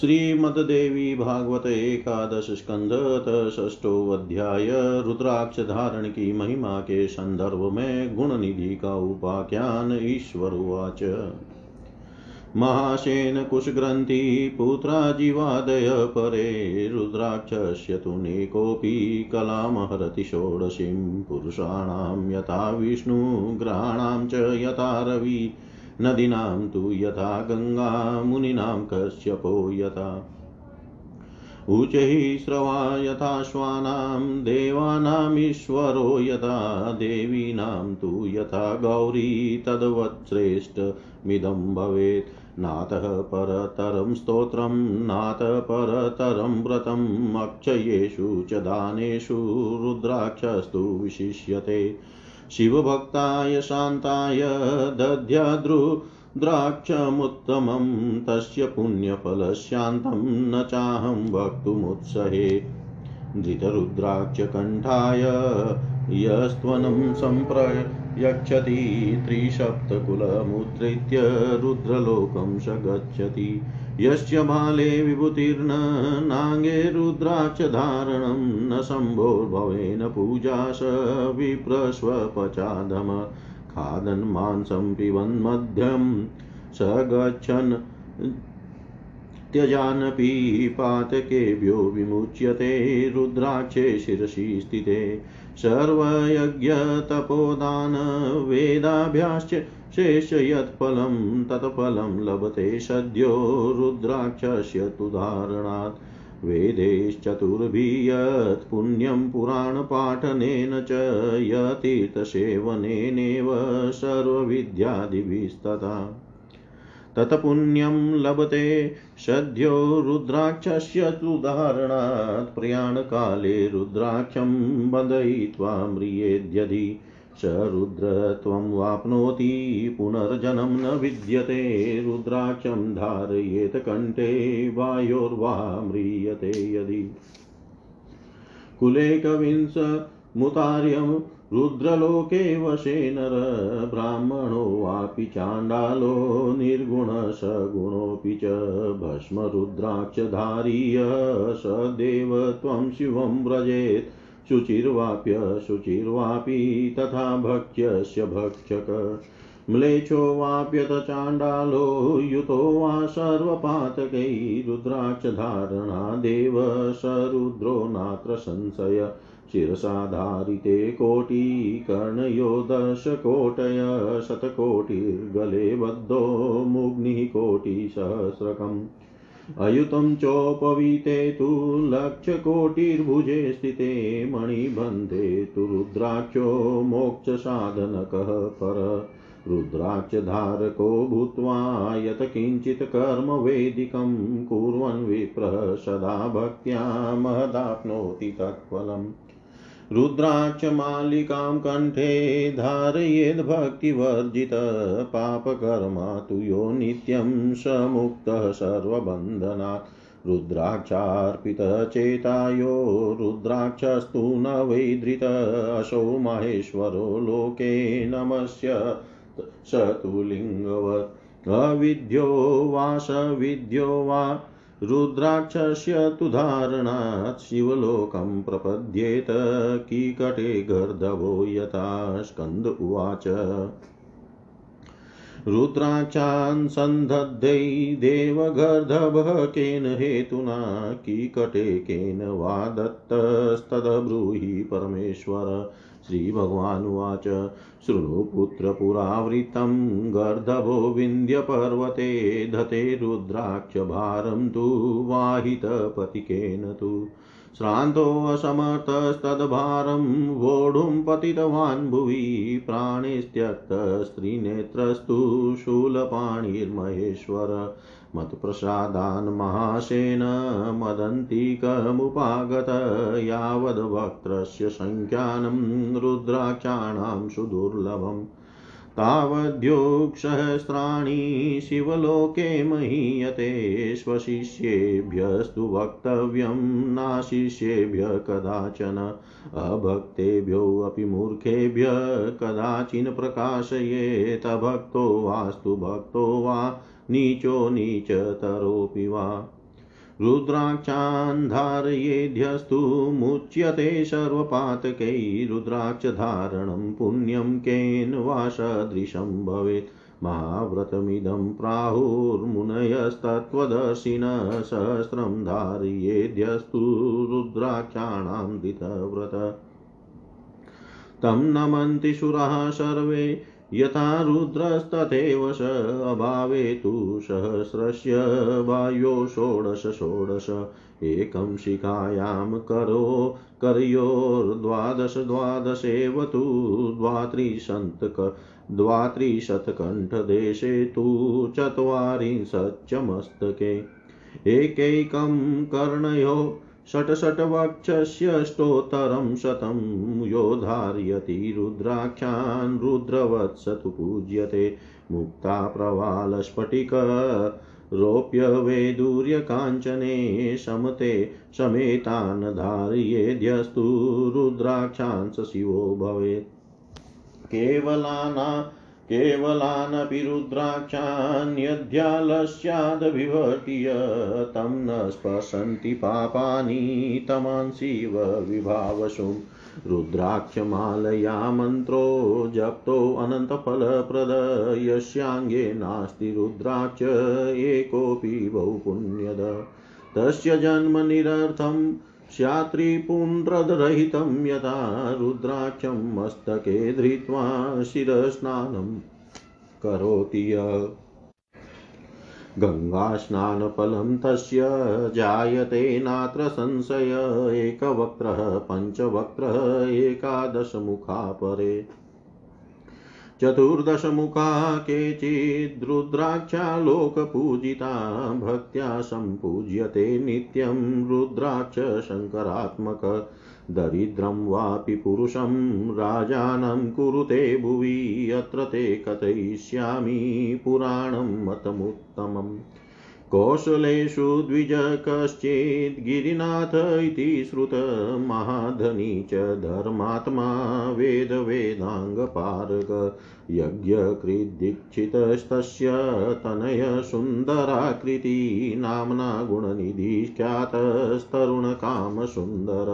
श्रीमद्देवी भागवत एकादश स्कंध षष्ठोध्याय रुद्राक्ष धारण की महिमा के संदर्भ में गुण निधि का उपाख्यान ईश्वर उवाच। महाशेन कुशग्रन्थि पुत्रा जीवादय परे रुद्राक्षस्य तु नेकोऽपि कलामहरति षोडशीं पुरुषाणां यथा विष्णुग्रहाणां च यथा रवि। नदीनां तु यथा गङ्गा मुनीनां कश्यपो यथा। उचैः स्रवा यथा श्वानां, देवानामीश्वरो यथा, देवीनां तु यथा गौरी तद्वत्श्रेष्ठमिदं भवेत्। नातः परतरं स्तोत्रं नातः परतरं व्रतम्, अक्षयेषु च दानेषु रुद्राक्षस्तु विशिष्यते। शिवभक्ताय शान्ताय दध्याद्रुद्राक्षमुत्तमं तस्य पुण्यफलस्यान्तं न चाहं वक्तुमुत्सहे। धृतरुद्राक्षकण्ठाय यस्त्वनं सम्प्रयच्छति त्रिसप्तकुलमुद्धृत्य रुद्रलोकं स गच्छति। यस्य बाले विभूतिर्न नाङ्गे रुद्राक्षधारणं न शम्भोर्भवेन पूजा स विप्रस्वपचाधम खादन् मांसं पिबन् मध्यं स गच्छन् त्यजानपि पातकेभ्यो विमुच्यते रुद्राक्षे शिरसि स्थिते सर्वयज्ञतपोदानवेदाभ्याश्च शेष यत्फलं तत्फलं लभते सद्यो रुद्राक्षस्य तु धारणात् वेदैश्चतुर्भिः पुण्यं पुराणपाठनेन च यतीर्थसेवनेनेव सर्वविद्यादिभिस्तथा। तत्पुण्यं लभते सद्यो रुद्राक्षस्य तु धारणात् प्रयाणकाले रुद्राक्षं बन्धयित्वा म्रियेद्यधि। स रुद्रत्वं वाप्नोति पुनर्जनं न विद्यते। रुद्राक्षं धारयेत कण्ठे वायोर्वा म्रियते यदि कुलेकविंशमुतार्यं रुद्रलोके वशे नर, ब्राह्मणो वापि चाण्डालो, निर्गुणसगुणोऽपि च भस्मरुद्राक्षधारीय सदेव त्वं शिवं व्रजेत्। शुचिर्वाप्य शुचिर्वापि तथा भक्ष्यस्य भक्षक। म्लेच्छो वाप्यत चाण्डालो, युतो वा सर्वपातकै रुद्राक्षधारणादेव स रुद्रो नात्र संशय। शिरसाधारिते कोटिकर्णयो दशकोटय शतकोटिर्गले बद्धो, मुग्निः कोटिसहस्रकम् अयुतं चोपवीते तु लक्षकोटिर्भुजे स्थिते मणिबन्धे तु रुद्राक्षो मोक्षसाधनकः पर। रुद्राक्षधारको भूत्वा यत् किञ्चित् कर्म वेदिकं कुर्वन् विप्रः सदा भक्त्या महदाप्नोति तत्फलम्। रुद्राक्षमालिकां कण्ठे धारयेद्भक्तिवर्जित पापकर्मा तु यो नित्यं स मुक्तः सर्वबन्धनात् रुद्राक्षार्पितचेतायो रुद्राक्षस्तु न वैधृत। असौ माहेश्वरो लोके नमस्य। स तु लिङ्गवत्। अविद्यो वा सविद्यो वा रुद्राक्षस्य तु धारणात् शिवलोकं प्रपद्येत कीकटे गर्दभो यथा स्कन्द उवाच। रुद्राक्षान् सन्धद्दै देवगर्धभः केन हेतुना कीकटे केन वा दत्तस्तद्ब्रूहि परमेश्वर। श्रीभगवानुवाच। पुत्रपुरावृतं गर्धभो विन्ध्यपर्वते धते रुद्राक्षभारं तु वाहितपतिकेन तु। श्रान्तोऽसमर्थस्तद्भारं वोढुं पतितवान् भुवि प्राणेस्त्यक्तस्त्रीनेत्रस्तु शूलपाणिर्महेश्वर। मत्प्रसादान् महाशेन मदन्तिकमुपागत यावद्वक्त्रस्य सङ्ख्यानं रुद्राक्षाणां सुदुर्लभम्। तावद्योक्सहस्राणि शिवलोके महीयते, स्वशिष्येभ्यस्तु वक्तव्यं नाशिष्येभ्यः कदाचन अभक्तेभ्योऽपि मूर्खेभ्यः कदाचिन् प्रकाशयेत, भक्तो वास्तु भक्तो वा, नीचो नीचतरोऽपि वा। रुद्राक्षान् धारयेध्यस्तु मुच्यते सर्वपातकै रुद्राक्षधारणं पुण्यं केन वा सदृशं भवेत्। महाव्रतमिदं प्राहुर्मुनयस्तत्त्वदर्शिनः सहस्रं धारयेद्यस्तु रुद्राक्षाणां धृतव्रत तं नमन्ति सुराः सर्वे यथा रुद्रस्तथैव स अभावे तु सहस्रस्य वायो षोडश षोडश एकं शिखायां करो, करयोर्द्वादश द्वादशेव तु द्वात्रिशन्तक द्वात्रिशतकण्ठदेशे तु चत्वारिंशच्च मस्तके। एकैकं कर्णयो षट्षट्वक्षस्यष्टोत्तरं शतं यो धारयति रुद्राख्यान् रुद्रवत्स तु पूज्यते मुक्ता प्रवालस्फटिक रोप्यवैदूर्यकाञ्चने समते समेतान् धारयेद्यस्तु रुद्राक्षांस शिवो भवेत्। केवलाना केवलानपि रुद्राक्षान्यध्यालस्यादभिवर्तीय तं न स्पशन्ति पापानि तमांशिव विभावसुं। रुद्राक्षमालया मन्त्रो जप्तोऽनन्तफलप्रद यस्याङ्गे नास्ति रुद्राक्ष एकोऽपि बहुपुण्यद। तस्य जन्म निरर्थं स्यात्रिपुण्ड्रदरहितं यथा रुद्राक्षं मस्तके धृत्वा शिरस्नानं करोति य। गङ्गास्नानफलं तस्य जायते नात्र संशय, एकवक्त्रः, पञ्चवक्त्रः एकादशमुखा परे चतुर्दशमुखा केचिद्रुद्राक्षा लोकपूजिता भक्त्या सम्पूज्यते नित्यं रुद्राक्ष शङ्करात्मक दरिद्रं वापि पुरुषं राजानं कुरुते भुवि अत्र ते कथयिष्यामि पुराणं मतमुत्तमम्। कौशलेषु द्विज कश्चित् गिरिनाथ इति श्रुतमहाधनी च धर्मात्मा वेदवेदाङ्गपारग यज्ञकृदीक्षितस्तस्य तनय सुन्दराकृति नाम्ना गुणनिधिख्यातस्तरुणकामसुन्दर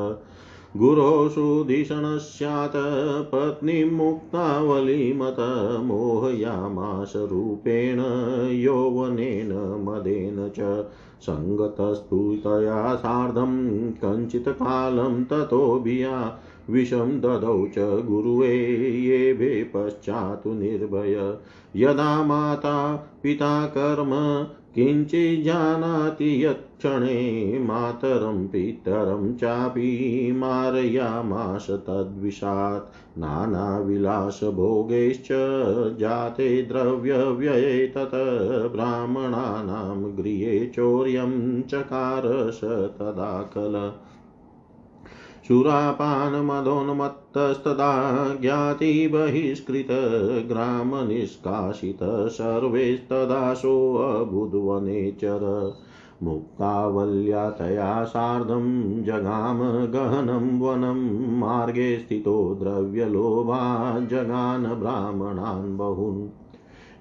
गुरोषु स्यात् पत्नीं मुक्तावलीमत मोहयामास रूपेण यौवनेन मदेन च सङ्गतस्तु तया सार्धं कञ्चित्कालं ततोभिया विषं ददौ च गुरुवे येभे पश्चातु निर्भय। यदा माता पिता कर्म किञ्चिज्जानाति यत्क्षणे मातरं पितरं चापि मारयामास तद्विषात् नानाविलासभोगैश्च जाते द्रव्यव्यये तत् ब्राह्मणानां गृहे चौर्यं चकार तदा खल सुरापानमदोन्मत्तस्तदा ज्ञातिबहिष्कृतग्रामनिष्कासितः सर्वैस्तदाशोऽबुद्वनेचर मुक्तावल्या तया सार्धं जगाम गहनं वनं, मार्गे स्थितो द्रव्यलोभा जगान ब्राह्मणान् बहून्।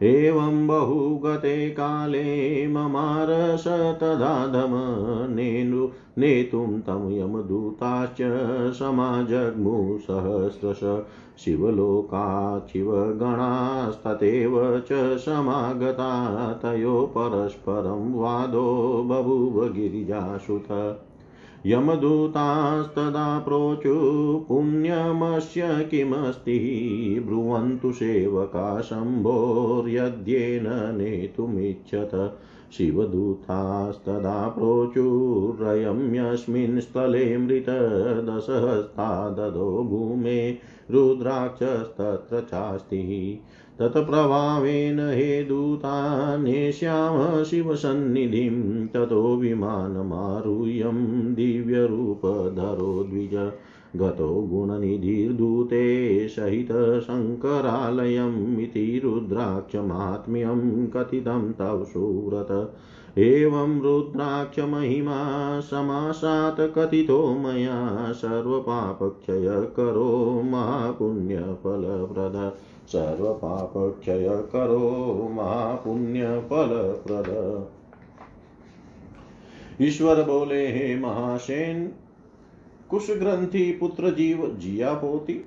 एवं बहुगते काले ममारस तदाधम नेनु नेतुं तं यमदूताश्च समाजग्मुसहस्रश शिवलोकाच्छिवगणास्तथैव च समागता तयो परस्परं वादो बभूव गिरिजासुत। यमदूतास्तदा प्रोचु, पुण्यमस्य किमस्ति? ब्रुवन्तु सेवका शम्भोर्यद्येन नेतुमिच्छत। शिवदूतास्तदा प्रोचुरयं स्थले मृतदशहस्ता ददो भूमे रुद्राक्षस्तत्र चास्ति। तत्प्रभावेन हे दूतान्येष्यामः शिवसन्निधिं ततो विमानमारुह्यं दिव्यरूपधरो द्विज गतो गुणनिधिर्दूते सहितशङ्करालयम् इति रुद्राक्षमाहात्म्यं कथितं तव सुव्रत। एवं रुद्राक्षमहिमा समासात् कथितो मया सर्वपापक्षय करो महापुण्यफलप्रद। सर्वपापक्षय करो महापुण्यफलप्रद। ईश्वर बोले, हे महासेन कुश ग्रंथि पुत्र जीव जिया पोती।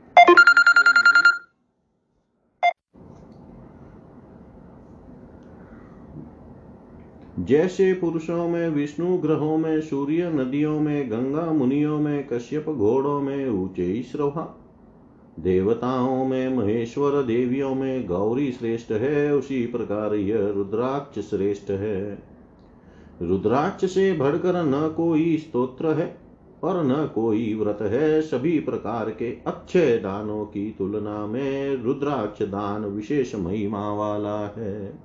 जैसे पुरुषों में विष्णु ग्रहों में सूर्य नदियों में गंगा मुनियों में कश्यप घोड़ों में ऊँचे श्रवा देवताओं में, महेश्वर देवियों में गौरी श्रेष्ठ है, उसी प्रकार यह रुद्राक्ष श्रेष्ठ है। रुद्राक्ष से भड़कर न कोई स्तोत्र है और न कोई व्रत है, सभी प्रकार के अच्छे दानों की तुलना में रुद्राक्ष दान विशेष महिमा वाला है।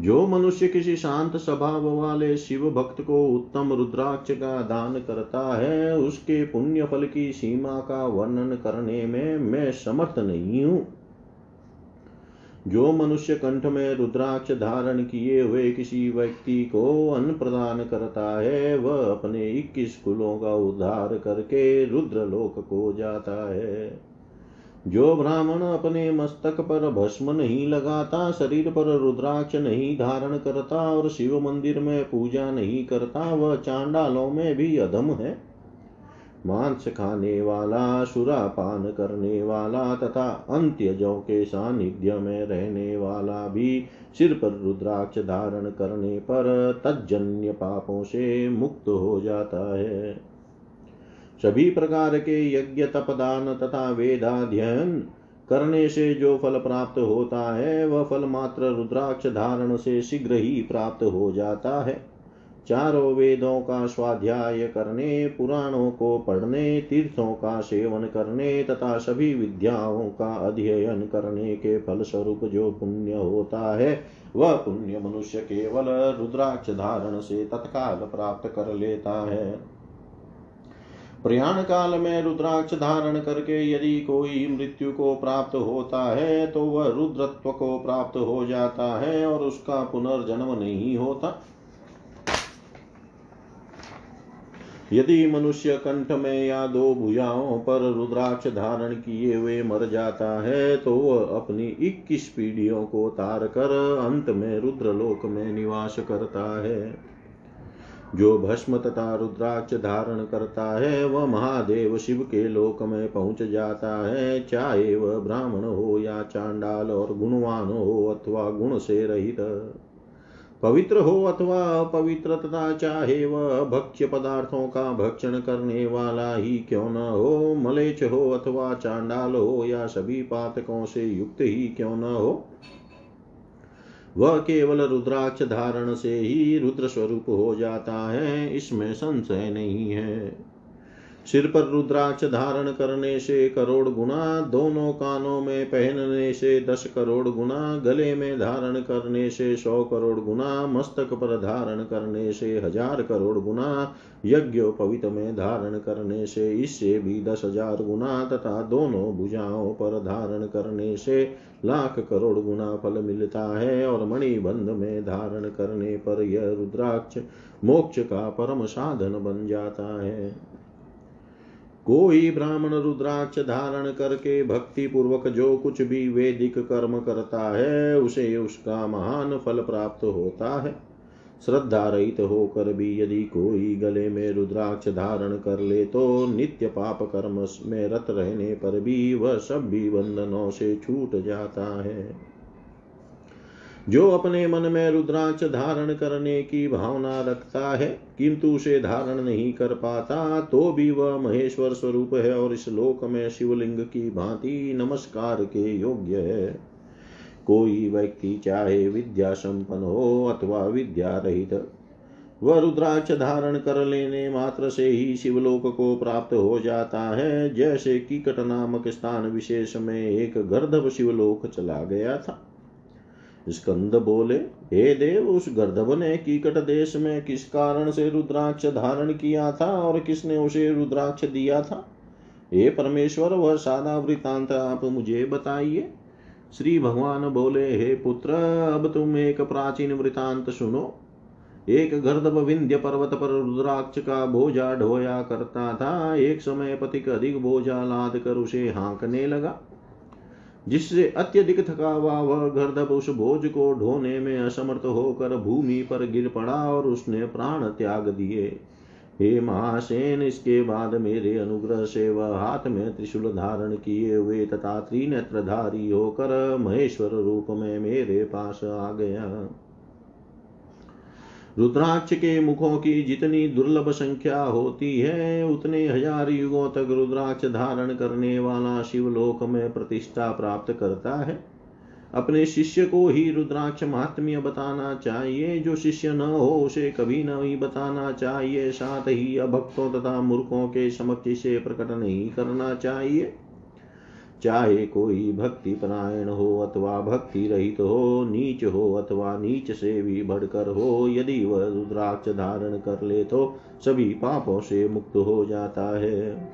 जो मनुष्य किसी शांत स्वभाव वाले शिव भक्त को उत्तम रुद्राक्ष का दान करता है, उसके पुण्य फल की सीमा का वर्णन करने में मैं समर्थ नहीं हूँ। जो मनुष्य कंठ में रुद्राक्ष धारण किए हुए किसी व्यक्ति को अन्न प्रदान करता है, वह अपने इक्कीस कुलों का उद्धार करके रुद्र लोक को जाता है। जो ब्राह्मण अपने मस्तक पर भस्म नहीं लगाता, शरीर पर रुद्राक्ष नहीं धारण करता और शिव मंदिर में पूजा नहीं करता, वह चांडालों में भी अधम है। मांस खाने वाला सुरापान करने वाला तथा अंत्य अंत्यजों के सानिध्य में रहने वाला भी सिर पर रुद्राक्ष धारण करने पर तजन्य पापों से मुक्त हो जाता है। सभी प्रकार के यज्ञ, तपदान तथा वेदाध्ययन करने से जो फल प्राप्त होता है, वह फल मात्र रुद्राक्ष धारण से शीघ्र ही प्राप्त हो जाता है। चारों वेदों का स्वाध्याय करने, पुराणों को पढ़ने, तीर्थों का सेवन करने तथा सभी विद्याओं का अध्ययन करने के फल स्वरूप जो पुण्य होता है, वह पुण्य मनुष्य केवल रुद्राक्ष धारण से तत्काल प्राप्त कर लेता है। प्रयाण काल में रुद्राक्ष धारण करके यदि कोई मृत्यु को प्राप्त होता है तो वह रुद्रत्व को प्राप्त हो जाता है और उसका पुनर्जन्म नहीं होता। यदि मनुष्य कंठ में या दो भुजाओं पर रुद्राक्ष धारण किए हुए मर जाता है तो वह अपनी इक्कीस पीढ़ियों को तार कर अंत में रुद्रलोक में निवास करता है। जो भस्म तथा रुद्राक्ष धारण करता है, वह महादेव शिव के लोक में पहुँच जाता है। चाहे वह ब्राह्मण हो या चांडाल और गुणवान हो अथवा गुण से रहित, पवित्र हो अथवा अपवित्र, तथा चाहे वह भक्ष्य पदार्थों का भक्षण करने वाला ही क्यों न हो मलेच हो अथवा चांडाल हो या सभी पातकों से युक्त ही क्यों न हो वह केवल रुद्राक्ष धारण से ही रुद्र स्वरूप हो जाता है, इसमें संशय नहीं है। सिर पर रुद्राक्ष धारण करने से करोड़ गुना दोनों कानों में पहनने से दस करोड़ गुना गले में धारण करने से सौ करोड़ गुना मस्तक पर धारण करने से हज़ार करोड़ गुना यज्ञोपवित में धारण करने से इससे भी दस हज़ार गुना तथा दोनों भुजाओं पर धारण करने से लाख करोड़ गुना फल मिलता है, और मणिबंध में धारण करने पर यह रुद्राक्ष मोक्ष का परम साधन बन जाता है। कोई ब्राह्मण रुद्राक्ष धारण करके भक्ति पूर्वक जो कुछ भी वैदिक कर्म करता है, उसे उसका महान फल प्राप्त होता है। श्रद्धा रहित होकर भी यदि कोई गले में रुद्राक्ष धारण कर ले तो नित्य पाप कर्म में रत रहने पर भी वह सब भी बंधनों से छूट जाता है। जो अपने मन में रुद्राक्ष धारण करने की भावना रखता है, किंतु उसे धारण नहीं कर पाता तो भी वह महेश्वर स्वरूप है और इस लोक में शिवलिंग की भांति नमस्कार के योग्य है। कोई व्यक्ति चाहे विद्या संपन्न हो अथवा विद्या रहित वह रुद्राक्ष धारण कर लेने मात्र से ही शिवलोक को प्राप्त हो जाता है, जैसे कीकट नामक स्थान विशेष में एक गर्धव शिवलोक चला गया था। स्कंद बोले, हे देव, उस गर्दभ ने कीकट देश में किस कारण से रुद्राक्ष धारण किया था और किसने उसे रुद्राक्ष दिया था? हे परमेश्वर, वह सादा वृतांत आप मुझे बताइए। श्री भगवान बोले, हे पुत्र, अब तुम एक प्राचीन वृतांत सुनो। एक गर्दभ विंध्य पर्वत पर रुद्राक्ष का भोजा ढोया करता था। एक समय पथिक अधिक भोजा लाद कर उसे हाँकने लगा। जिससे अत्यधिक थका हुआ वह गर्दभ उस बोझ को ढोने में असमर्थ होकर भूमि पर गिर पड़ा और उसने प्राण त्याग दिए। हे महासेन, इसके बाद मेरे अनुग्रह से वह हाथ में त्रिशूल धारण किए हुए तथा त्रिनेत्रधारी होकर महेश्वर रूप में मेरे पास आ गया। रुद्राक्ष के मुखों की जितनी दुर्लभ संख्या होती है, उतने हज़ार युगों तक रुद्राक्ष धारण करने वाला शिवलोक में प्रतिष्ठा प्राप्त करता है। अपने शिष्य को ही रुद्राक्ष महात्म्य बताना चाहिए। जो शिष्य न हो, उसे कभी नहीं बताना चाहिए। साथ ही अभक्तों तथा मूर्खों के समक्ष से प्रकट नहीं करना चाहिए। चाहे कोई भक्ति परायण हो अथवा भक्ति रहित हो, नीच हो अथवा नीच से भी बढ़कर हो, यदि वह रुद्राक्ष धारण कर ले तो सभी पापों से मुक्त हो जाता है।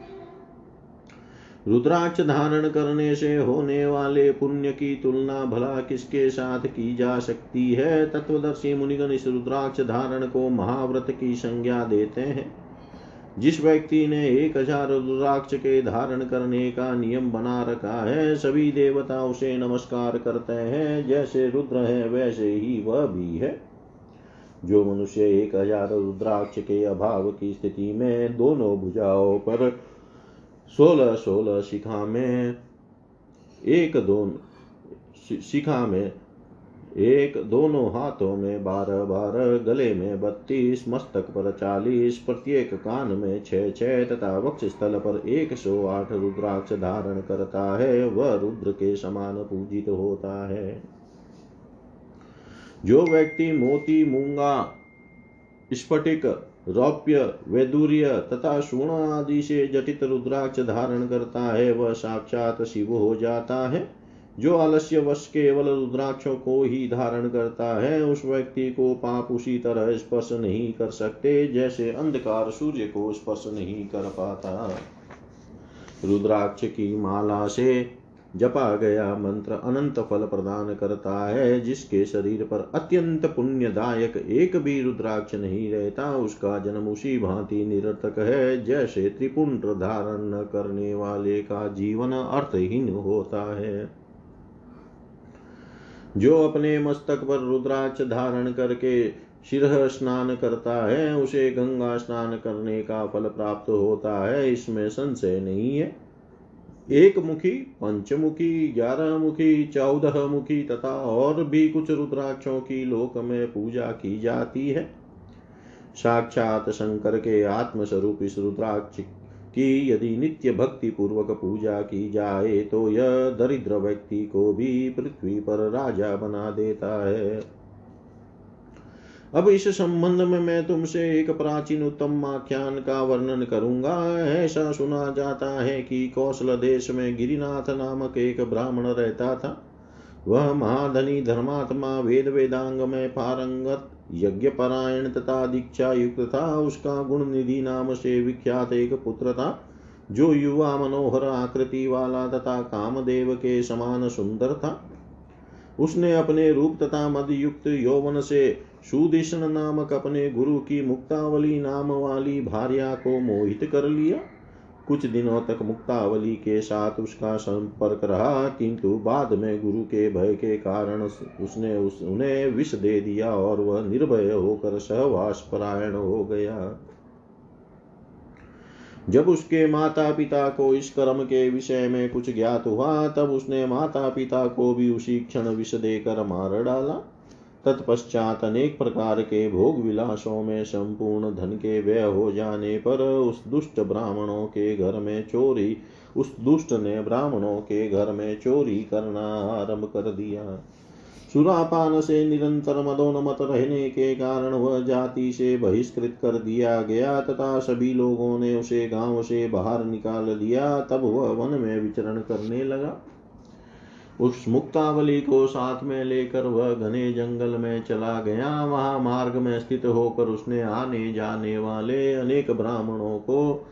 रुद्राक्ष धारण करने से होने वाले पुण्य की तुलना भला किसके साथ की जा सकती है? तत्वदर्शी मुनिगण इस रुद्राक्ष धारण को महाव्रत की संज्ञा देते हैं। जिस व्यक्ति ने एक हज़ार रुद्राक्ष के धारण करने का नियम बना रखा है, सभी देवता उसे नमस्कार करते हैं। जैसे रुद्र है, वैसे ही वह भी है। जो मनुष्य एक हज़ार रुद्राक्ष के अभाव की स्थिति में दोनों भुजाओं पर सोलह सोलह शिखा में, एक दोनों शिखा में एक दोनों हाथों में बारह बारह, गले में बत्तीस, मस्तक पर चालीस, प्रत्येक कान में छह छह तथा वक्ष स्थल पर एक सौ आठ रुद्राक्ष धारण करता है, वह रुद्र के समान पूजित होता है। जो व्यक्ति मोती, मूँगा, स्फटिक, रौप्य, वैदुर्य तथा स्वर्ण आदि से जटित रुद्राक्ष धारण करता है, वह साक्षात शिव हो जाता है। जो आलस्य वश केवल रुद्राक्षों को ही धारण करता है, उस व्यक्ति को पाप उसी तरह स्पर्श नहीं कर सकते, जैसे अंधकार सूर्य को स्पर्श नहीं कर पाता। रुद्राक्ष की माला से जपा गया मंत्र अनंत फल प्रदान करता है, जिसके शरीर पर अत्यंत पुण्यदायक एक भी रुद्राक्ष नहीं रहता, उसका जन्म उसी भांति निरर्थक है, जैसे त्रिपुंड धारण न करने वाले का जीवन अर्थहीन होता है। जो अपने मस्तक पर रुद्राक्ष धारण करके शिरह स्नान करता है, उसे गंगा स्नान करने का फल प्राप्त होता है, इसमें संशय नहीं है। एक मुखी, पंचमुखी, ग्यारह मुखी, चौदह मुखी तथा और भी कुछ रुद्राक्षों की लोक में पूजा की जाती है। साक्षात शंकर के आत्मस्वरूप इस रुद्राक्ष की यदि नित्य भक्ति पूर्वक पूजा की जाए तो यह दरिद्र व्यक्ति को भी पृथ्वी पर राजा बना देता है। अब इस संबंध में मैं तुमसे एक प्राचीन उत्तम आख्यान का वर्णन करूँगा। ऐसा सुना जाता है कि कौशल देश में गिरिनाथ नामक एक ब्राह्मण रहता था। वह महाधनी धर्मात्मा वेद वेदांग में पारंगत यज्ञ परायण तथा दीक्षा युक्त था उसका गुण निधि नाम से विख्यात एक पुत्र था, जो युवा मनोहर आकृति वाला तथा कामदेव के समान सुंदर था। उसने अपने रूप तथा मद युक्त यौवन से सुदिशन नामक अपने गुरु की मुक्तावली नाम वाली भार्या को मोहित कर लिया। कुछ दिनों तक मुक्तावली के साथ उसका संपर्क रहा, किंतु बाद में गुरु के भय के कारण उसने उस, उन्हें विष दे दिया और वह निर्भय होकर सहवास परायण हो गया। जब उसके माता पिता को इस कर्म के विषय में कुछ ज्ञात हुआ, तब उसने माता पिता को भी उसी क्षण विष देकर मार डाला। तत्पश्चात अनेक प्रकार के भोग विलासों में संपूर्ण धन के व्यय हो जाने पर उस दुष्ट ब्राह्मणों के घर में चोरी, उस दुष्ट ने ब्राह्मणों के घर में चोरी करना आरंभ कर दिया। सुरापान से निरंतर मदोन्मत रहने के कारण वह जाति से बहिष्कृत कर दिया गया तथा सभी लोगों ने उसे गाँव से बाहर निकाल दिया, तब वह वन में विचरण करने लगा। उस मुक्तावली को साथ में लेकर वह घने जंगल में चला गया। वहाँ मार्ग में स्थित होकर उसने आने जाने वाले अनेक ब्राह्मणों को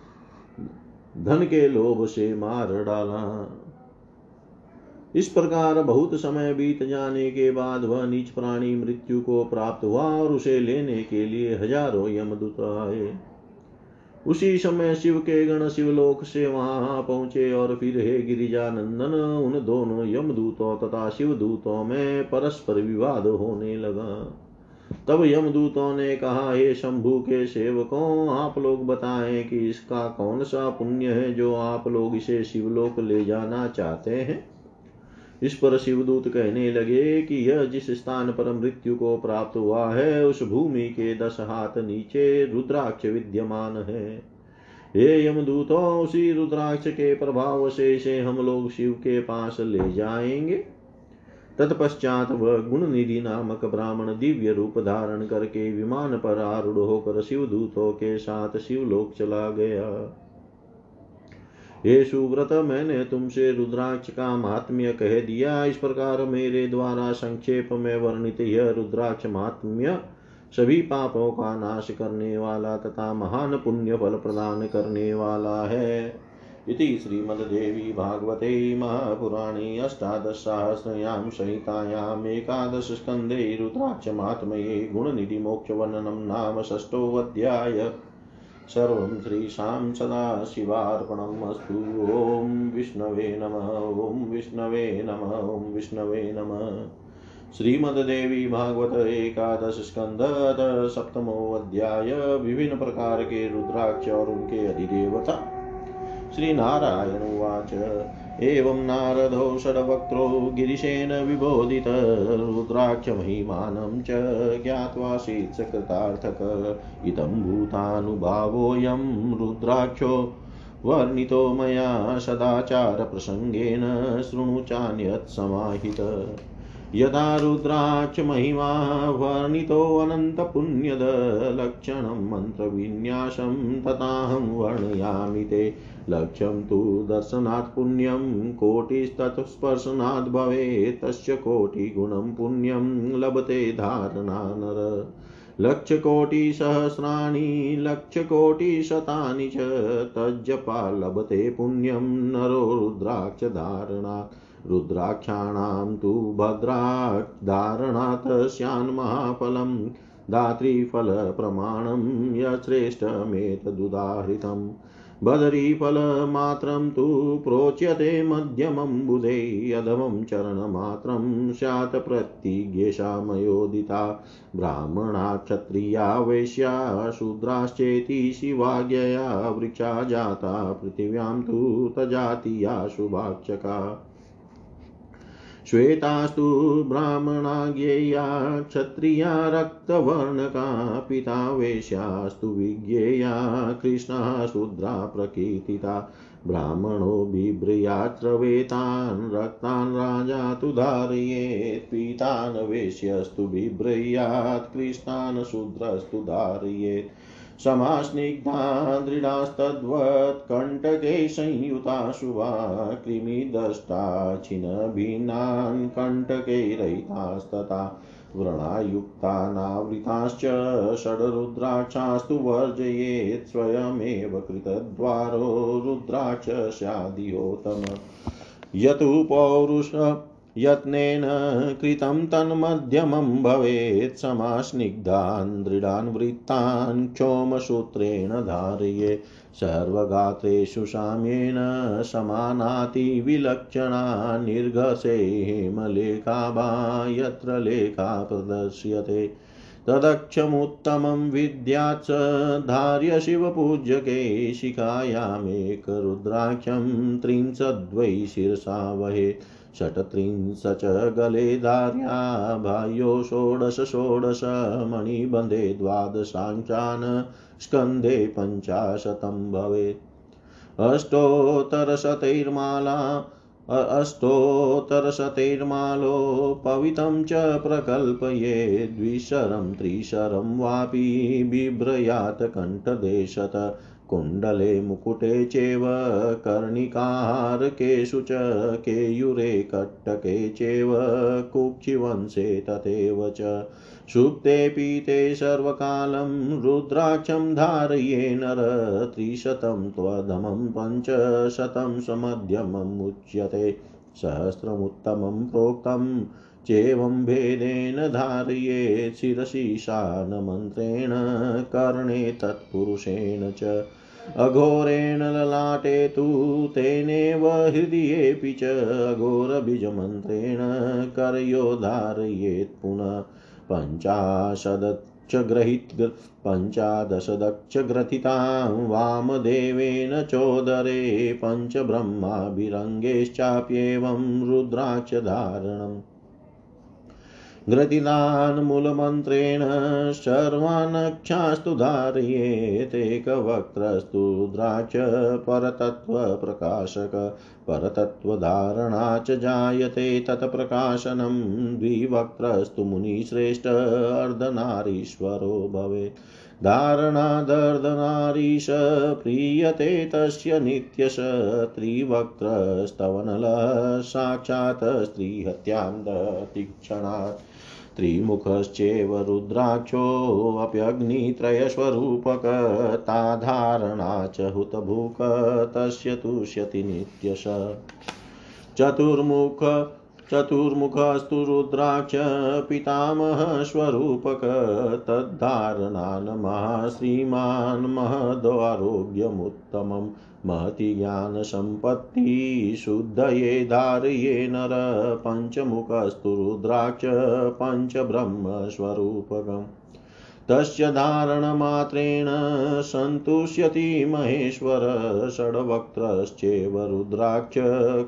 धन के लोभ से मार डाला। इस प्रकार बहुत समय बीत जाने के बाद वह नीच प्राणी मृत्यु को प्राप्त हुआ और उसे लेने के लिए हज़ारों यमदूत आए। उसी समय शिव के गण शिवलोक से वहाँ पहुँचे और फिर हे गिरिजानंदन, उन दोनों यमदूतों तथा शिवदूतों में परस्पर विवाद होने लगा। तब यमदूतों ने कहा, हे शंभु के सेवकों, आप लोग बताएँ कि इसका कौन सा पुण्य है जो आप लोग इसे शिवलोक ले जाना चाहते हैं? इस पर शिवदूत कहने लगे कि यह जिस स्थान पर मृत्यु को प्राप्त हुआ है, उस भूमि के दस हाथ नीचे रुद्राक्ष विद्यमान है। हे यमदूतों, उसी रुद्राक्ष के प्रभाव से इसे हम लोग शिव के पास ले जाएँगे। तत्पश्चात वह गुण निधि नामक ब्राह्मण दिव्य रूप धारण करके विमान पर आरूढ़ होकर शिवदूतों के साथ शिवलोक चला गया। हे सुव्रत मैंने तुमसे रुद्राक्ष का महात्म्य कह दिया। इस प्रकार मेरे द्वारा संक्षेप में वर्णित यह रुद्राक्ष महात्म्य सभी पापों का नाश करने वाला तथा महान पुण्य फल प्रदान करने वाला है। इति श्रीमद्देवी भागवते महापुराणे अष्टादशसहस्रयां संहितायाम् एकादशस्कन्धे रुद्राक्षमात्मये गुणनिधिमोक्षवर्णनं नाम षष्ठोऽध्याय। सर्वं श्रीशां सदाशिवार्पणम् ॐ विष्णवे नमः, ॐ विष्णवे नमः, ॐ विष्णवे नमः। श्रीमद्देवी भागवत एकादश स्कंद सप्तमो अध्याय विभिन्न प्रकार के रुद्राक्ष और उनके अधिदेवता। श्री नारायण उवाच। एवं नारदो षड्वक्त्रो गिरिशेन विबोधित, रुद्राक्षमहिमानं च ज्ञात्वा शीर्षकृतार्थक। इदं भूतानुभावोऽयं रुद्राक्षो वर्णितो मया सदाचारप्रसङ्गेन शृणु चान्यत् यथा रुद्राक्षमहिमा वर्णितोऽनन्तपुण्यदलक्षणं मन्त्रविन्यासं तथाहं वर्णयामि ते। लक्ष्यं तु दर्शनात् पुण्यं कोटिस्तत्स्पर्शनात् भवेत्, तस्य कोटिगुणं पुण्यं लभते धारणा नर। लक्षकोटिसहस्राणि, लक्षकोटिशतानि च तज्जपा लभते पुण्यं नरो रुद्राक्षधारणात् रुद्राक्षाणां तु भद्राधारणात् स्यान्महाफलं धातृफलप्रमाणं यश्रेष्ठमेतदुदाहृतम् बदरीफलमात्रं तु प्रोच्यते मध्यमं बुधे अधमं चरणमात्रं स्यात् प्रत्यज्ञेषामयोदिता ब्राह्मणा क्षत्रिया वैश्या, शूद्राश्चेति शिवाज्ञया, वृक्षा जाता, पृथिव्यां तु तजातीया शुभाक्षका श्वेतास्तु ब्राह्मणा ज्ञेया क्षत्रिया रक्तवर्णका पिता वेश्यास्तु विज्ञेया कृष्णः शूद्रा प्रकीर्तिता। ब्राह्मणो बिभ्रयात्रवेतान् रक्तान् राजा तु धारयेत्, पीतान् वेश्यस्तु बिभ्रयात्, कृष्णान् शूद्रस्तु धारयेत्। समास्निग्धा दृढास्तद्वत् कण्टके संयुता शुभा कृमिदष्टा छिन्नभिन्नान् कण्टके रहितास्तथा व्रणायुक्तानावृताश्च षड्रुद्राक्षास्तु वर्जयेत् स्वयमेव कृतद्वारो रुद्राक्ष स्यादियोतम यतु पौरुष यत्नेन कृतं तन्मध्यमं भवेत् समास्निग्धान् दृढान् वृत्तान् क्षोमसूत्रेण धारये सर्वगात्रेषु साम्येन समानातिविलक्षणा निर्घसे हेमलेखाभा यत्र लेखा प्रदर्श्यते। तदक्षमुत्तमं विद्यात् धार्य शिवपूज्यके शिखायामेकरुद्राक्षं त्रिंशद्वै शिरसा वहेत् षट्त्रिंशच गले धार्या बाह्यो षोडश षोडश मणिबन्धे द्वादशाङ्कान् स्कन्धे पञ्चाशतं भवेत् अष्टोत्तरशतैर्माला अष्टोत्तरशतैर्मालो पवितं च प्रकल्पये द्विशरं त्रिशरं वापि बिभ्रयात् कण्ठदेशत। कुण्डले मुकुटे चैव कर्णिकारकेषु च, केयूरे कट्टके चैव कुक्षिवंशे तथैव च। सुप्ते पीते सर्वकालं, रुद्राक्षं धारये नर, त्रिशतं त्वधमं पञ्चशतं समध्यमम् उच्यते सहस्रमुत्तमं प्रोक्तं चेवं भेदेन धारयेत् शिरसि शानमन्त्रेण कर्णे तत्पुरुषेण च। अघोरेण ललाटे तु तेनेव हृदयेऽपि च। अघोरबीजमन्त्रेण करयोधारयेत् पुनः। पञ्चाशदच्च ग्रहीत् पञ्चादशदक्षग्रथितां वामदेवेन चोदरे पञ्चब्रह्माभिरङ्गेश्चाप्येवं रुद्राक्षधारणम्। ग्रथितान्मूलमन्त्रेण सर्वानक्षास्तु धारयेतेकवक्त्रस्तु द्राच परतत्त्वप्रकाशक। परतत्त्वधारणा च जायते तत्प्रकाशनं। द्विवक्त्रस्तु मुनिश्रेष्ठ अर्धनारीश्वरो भवेत्। धारणादर्दनारीश प्रीयते तस्य नित्यश। त्रिवक्त्रस्तवनलः साक्षात् स्त्रीहत्यां दतीक्षणात् त्रिमुखश्चेव रुद्राक्षोऽप्यग्नित्रयस्वरूपकताधारणा च हुतभूक तस्य तुष्यति नित्यश। चतुर्मुख चतुर्मुखस्तु रुद्राक्ष पितामहस्वरूपक तद्धारणान् श्रीमान् महदारोग्यमुत्तमम् महति ज्ञानसम्पत्ति शुद्धये धारये नर पञ्चमुखस्तु रुद्राक्ष पञ्चब्रह्मस्वरूपकम्। तस्य धारणमात्रेण सन्तुष्यति महेश्वर षड्वक्त्रश्चेव रुद्राक्ष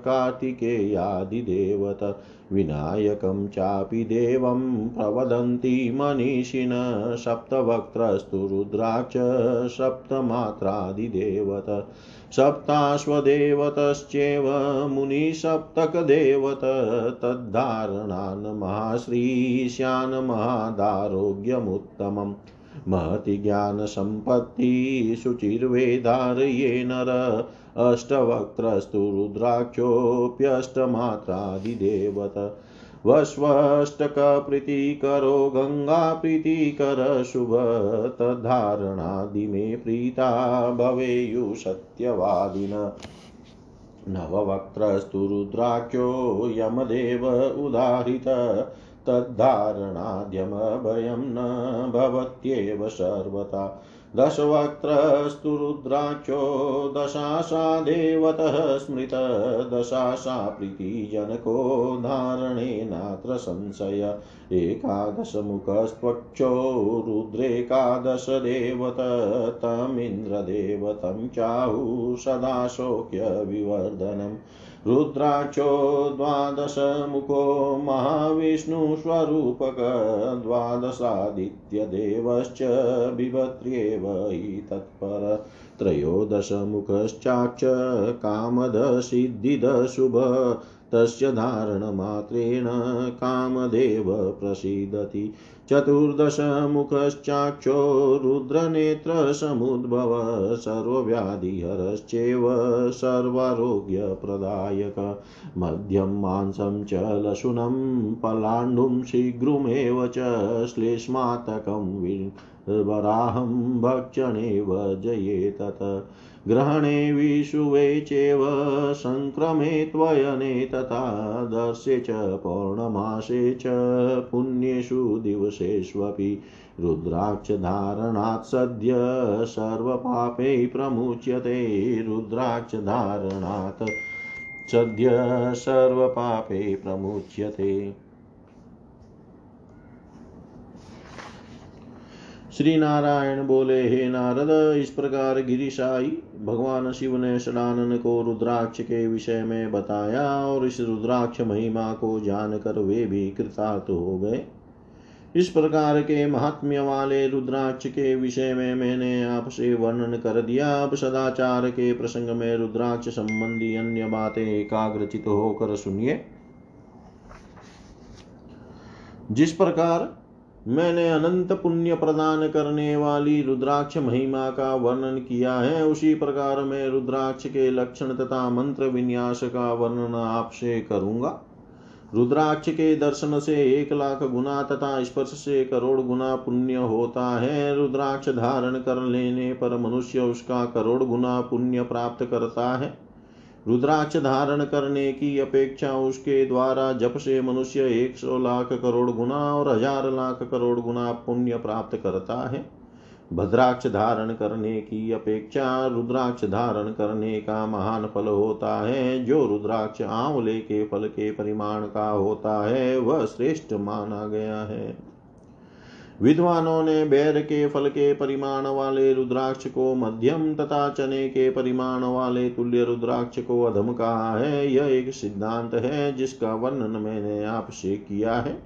कार्तिकेयादिदेवत। विनायकं चापि देवं प्रवदन्ति मनीषिण सप्तवक्त्रस्तु रुद्राक्ष सप्तमात्रादिदेवत सप्ताश्वदेवतश्चेव मुनिसप्तकदेवत तद्धारणान् महाश्रीशान् महादारोग्यमुत्तमम् महति ज्ञानसम्पत्तिशुचिर्वेदारये नर। अष्टवक्त्रस्तु रुद्राक्षोऽप्यष्टमात्रादिदेवत। वस्वष्टकप्रीतिकरो गङ्गाप्रीतिकर शुभ तद्धारणादि मे प्रीता भवेयु सत्यवादिन। नववक्त्रस्तु रुद्राक्षो यमदेव उदाहृत। तद्धारणाद्यमभयं न भवत्येव सर्वथा। दशवक्त्रस्तु रुद्राक्षो दशाशा देवतः स्मृत, दशाशा प्रीतिजनको धारणेनात्र संशय। एकादशमुखस्त्वक्षो रुद्रेकादशदेवत तमिन्द्रदेवतं चाहु सदा शोक्यविवर्धनम् रुद्राक्षो द्वादशमुखो महाविष्णुस्वरूपक द्वादशादित्यदेवश्च बिभत्र्येव हि तत्पर त्रयोदशमुखश्चाक्ष कामदसिद्धिदशुभ तस्य धारणमात्रेण कामदेव प्रसीदति। चतुर्दशमुखश्चाक्षो रुद्रनेत्रसमुद्भव सर्वव्याधिहरश्चेव सर्वारोग्यप्रदायक। मध्यं मांसं च लशुनं, पलाण्डुं शीघ्रमेव च श्लेष्मातकं वराहं भक्षणेव जयेतत्। ग्रहणे विषुवे चैव सङ्क्रमे त्वयने तथा दर्शे च पौर्णमासे च पुण्येषु दिवसेष्वपि रुद्राक्षधारणात् सद्य सर्वपापै प्रमुच्यते। रुद्राक्षधारणात् सद्य सर्वपापे प्रमुच्यते। श्री नारायण बोले, हे नारद, इस प्रकार गिरिशाई भगवान शिव ने षडानन को रुद्राक्ष के विषय में बताया और इस रुद्राक्ष महिमा को जानकर वे भी कृतार्थ हो गए। इस प्रकार के महात्म्य वाले रुद्राक्ष के विषय में मैंने आपसे वर्णन कर दिया। अब सदाचार के प्रसंग में रुद्राक्ष संबंधी अन्य बातें एकाग्रचित होकर सुनिए। जिस प्रकार मैंने अनंत पुण्य प्रदान करने वाली रुद्राक्ष महिमा का वर्णन किया है। उसी प्रकार मैं रुद्राक्ष के लक्षण तथा मंत्र विन्यास का वर्णन आपसे करूँगा। रुद्राक्ष के दर्शन से एक लाख गुना तथा स्पर्श से करोड़ गुना पुण्य होता है। रुद्राक्ष धारण कर लेने पर मनुष्य उसका करोड़ गुना पुण्य प्राप्त करता है। रुद्राक्ष धारण करने की अपेक्षा उसके द्वारा जप से मनुष्य एक सौ लाख करोड़ गुना और हज़ार लाख करोड़ गुना पुण्य प्राप्त करता है। भद्राक्ष धारण करने की अपेक्षा रुद्राक्ष धारण करने का महान फल होता है। जो रुद्राक्ष आंवले के फल के परिमाण का होता है, वह श्रेष्ठ माना गया है। विद्वानों ने बैर के फल के परिमाण वाले रुद्राक्ष को मध्यम तथा चने के परिमाण वाले तुल्य रुद्राक्ष को अधम कहा है। यह एक सिद्धांत है जिसका वर्णन मैंने आपसे किया है।